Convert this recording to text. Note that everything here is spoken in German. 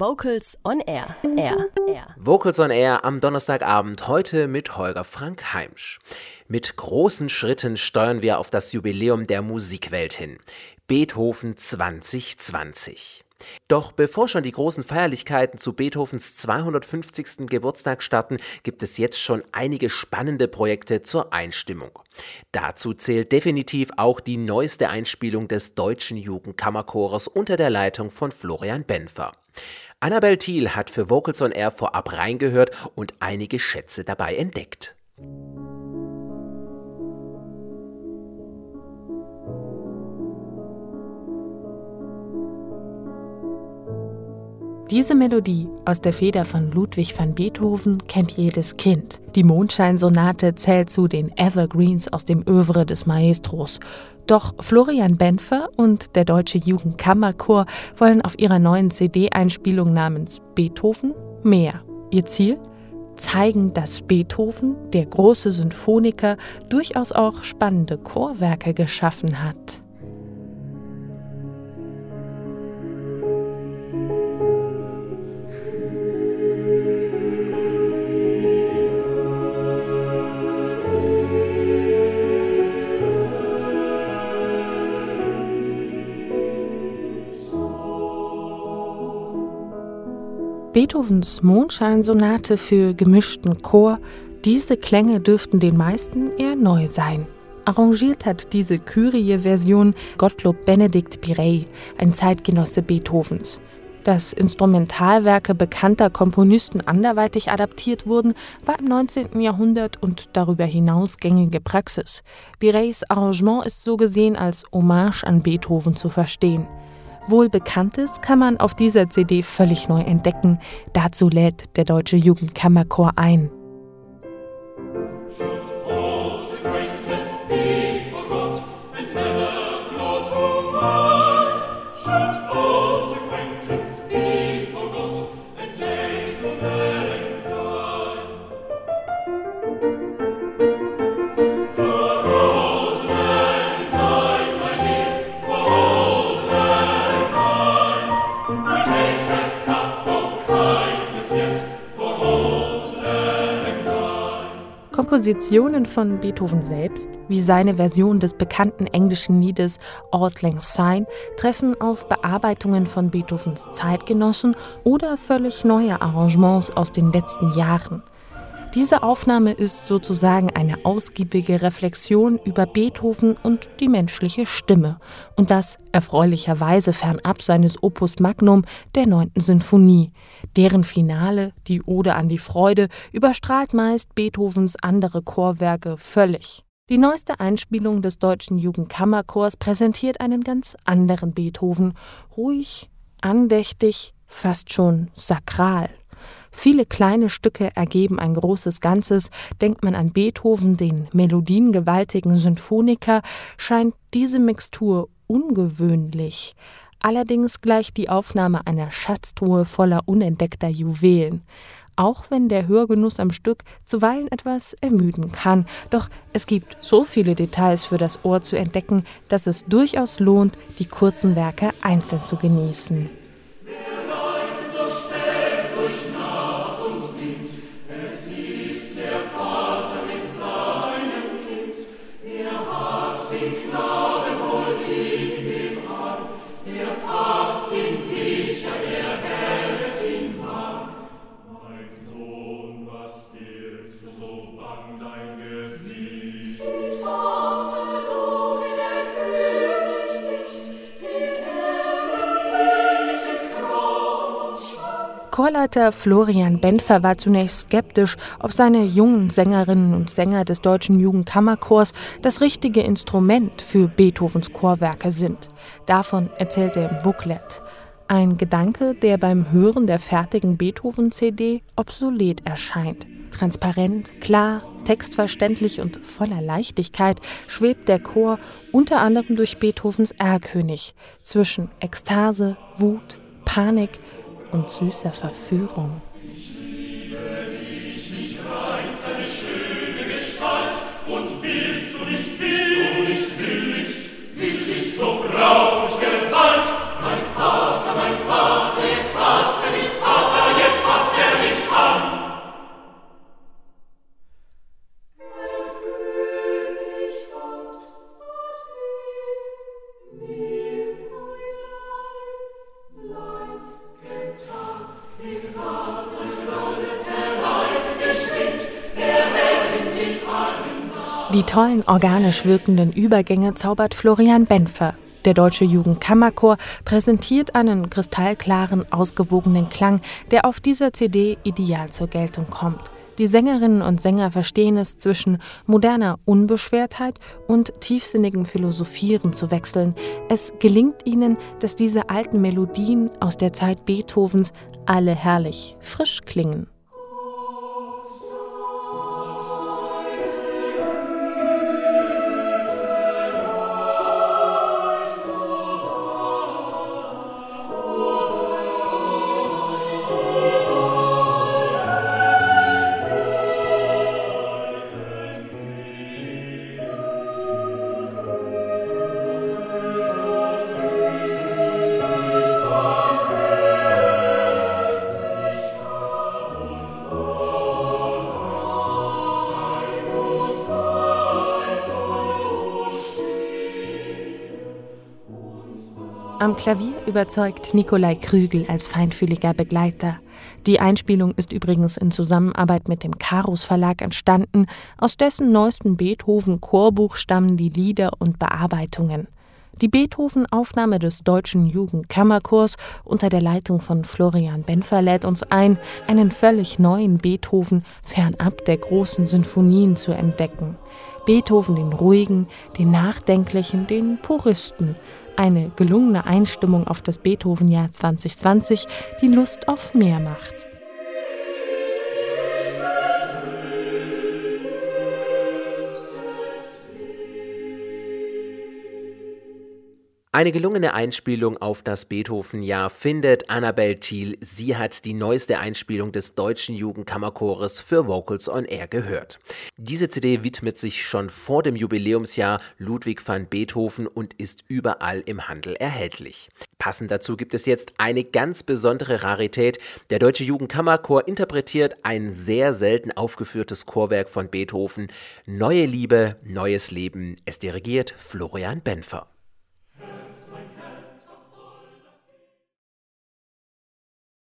Vocals on Air. Air. Air. Vocals on Air am Donnerstagabend heute mit Holger Frank Heimsch. Mit großen Schritten steuern wir auf das Jubiläum der Musikwelt hin. Beethoven 2020. Doch bevor schon die großen Feierlichkeiten zu Beethovens 250. Geburtstag starten, gibt es jetzt schon einige spannende Projekte zur Einstimmung. Dazu zählt definitiv auch die neueste Einspielung des Deutschen Jugendkammerchores unter der Leitung von Florian Benfer. Annabel Thiel hat für Vocals on Air vorab reingehört und einige Schätze dabei entdeckt. Diese Melodie aus der Feder von Ludwig van Beethoven kennt jedes Kind. Die Mondscheinsonate zählt zu den Evergreens aus dem Övre des Maestros. Doch Florian Benfer und der Deutsche Jugendkammerchor wollen auf ihrer neuen CD-Einspielung namens Beethoven mehr. Ihr Ziel? Zeigen, dass Beethoven, der große Sinfoniker, durchaus auch spannende Chorwerke geschaffen hat. Beethovens Mondscheinsonate für gemischten Chor, diese Klänge dürften den meisten eher neu sein. Arrangiert hat diese Kyrie-Version Gottlob Benedikt Birey, ein Zeitgenosse Beethovens. Dass Instrumentalwerke bekannter Komponisten anderweitig adaptiert wurden, war im 19. Jahrhundert und darüber hinaus gängige Praxis. Bireys Arrangement ist so gesehen als Hommage an Beethoven zu verstehen. Wohl Bekanntes kann man auf dieser CD völlig neu entdecken. Dazu lädt der Deutsche Jugendkammerchor ein. Kompositionen von Beethoven selbst, wie seine Version des bekannten englischen Liedes Auld Lang Syne, treffen auf Bearbeitungen von Beethovens Zeitgenossen oder völlig neue Arrangements aus den letzten Jahren. Diese Aufnahme ist sozusagen eine ausgiebige Reflexion über Beethoven und die menschliche Stimme. Und das erfreulicherweise fernab seines Opus Magnum, der 9. Sinfonie. Deren Finale, die Ode an die Freude, überstrahlt meist Beethovens andere Chorwerke völlig. Die neueste Einspielung des Deutschen Jugendkammerchors präsentiert einen ganz anderen Beethoven, ruhig, andächtig, fast schon sakral. Viele kleine Stücke ergeben ein großes Ganzes. Denkt man an Beethoven, den melodiengewaltigen Sinfoniker, scheint diese Mixtur ungewöhnlich. Allerdings gleicht die Aufnahme einer Schatztruhe voller unentdeckter Juwelen. Auch wenn der Hörgenuss am Stück zuweilen etwas ermüden kann. Doch es gibt so viele Details für das Ohr zu entdecken, dass es durchaus lohnt, die kurzen Werke einzeln zu genießen. Chorleiter Florian Benfer war zunächst skeptisch, ob seine jungen Sängerinnen und Sänger des Deutschen Jugendkammerchors das richtige Instrument für Beethovens Chorwerke sind. Davon erzählt er im Booklet. Ein Gedanke, der beim Hören der fertigen Beethoven-CD obsolet erscheint. Transparent, klar, textverständlich und voller Leichtigkeit schwebt der Chor unter anderem durch Beethovens Erlkönig zwischen Ekstase, Wut, Panik, und süßer Verführung. Die tollen organisch wirkenden Übergänge zaubert Florian Benfer. Der Deutsche Jugendkammerchor präsentiert einen kristallklaren, ausgewogenen Klang, der auf dieser CD ideal zur Geltung kommt. Die Sängerinnen und Sänger verstehen es, zwischen moderner Unbeschwertheit und tiefsinnigem Philosophieren zu wechseln. Es gelingt ihnen, dass diese alten Melodien aus der Zeit Beethovens alle herrlich frisch klingen. Am Klavier überzeugt Nikolai Krügel als feinfühliger Begleiter. Die Einspielung ist übrigens in Zusammenarbeit mit dem Karus Verlag entstanden, aus dessen neuesten Beethoven-Chorbuch stammen die Lieder und Bearbeitungen. Die Beethoven-Aufnahme des Deutschen Jugendkammerchors unter der Leitung von Florian Benfer lädt uns ein, einen völlig neuen Beethoven fernab der großen Sinfonien zu entdecken. Beethoven den ruhigen, den nachdenklichen, den Puristen, eine gelungene Einstimmung auf das Beethoven-Jahr 2020, die Lust auf mehr macht. Eine gelungene Einspielung auf das Beethoven-Jahr findet Annabel Thiel. Sie hat die neueste Einspielung des Deutschen Jugendkammerchores für Vocals on Air gehört. Diese CD widmet sich schon vor dem Jubiläumsjahr Ludwig van Beethoven und ist überall im Handel erhältlich. Passend dazu gibt es jetzt eine ganz besondere Rarität. Der Deutsche Jugendkammerchor interpretiert ein sehr selten aufgeführtes Chorwerk von Beethoven. Neue Liebe, neues Leben. Es dirigiert Florian Benfer.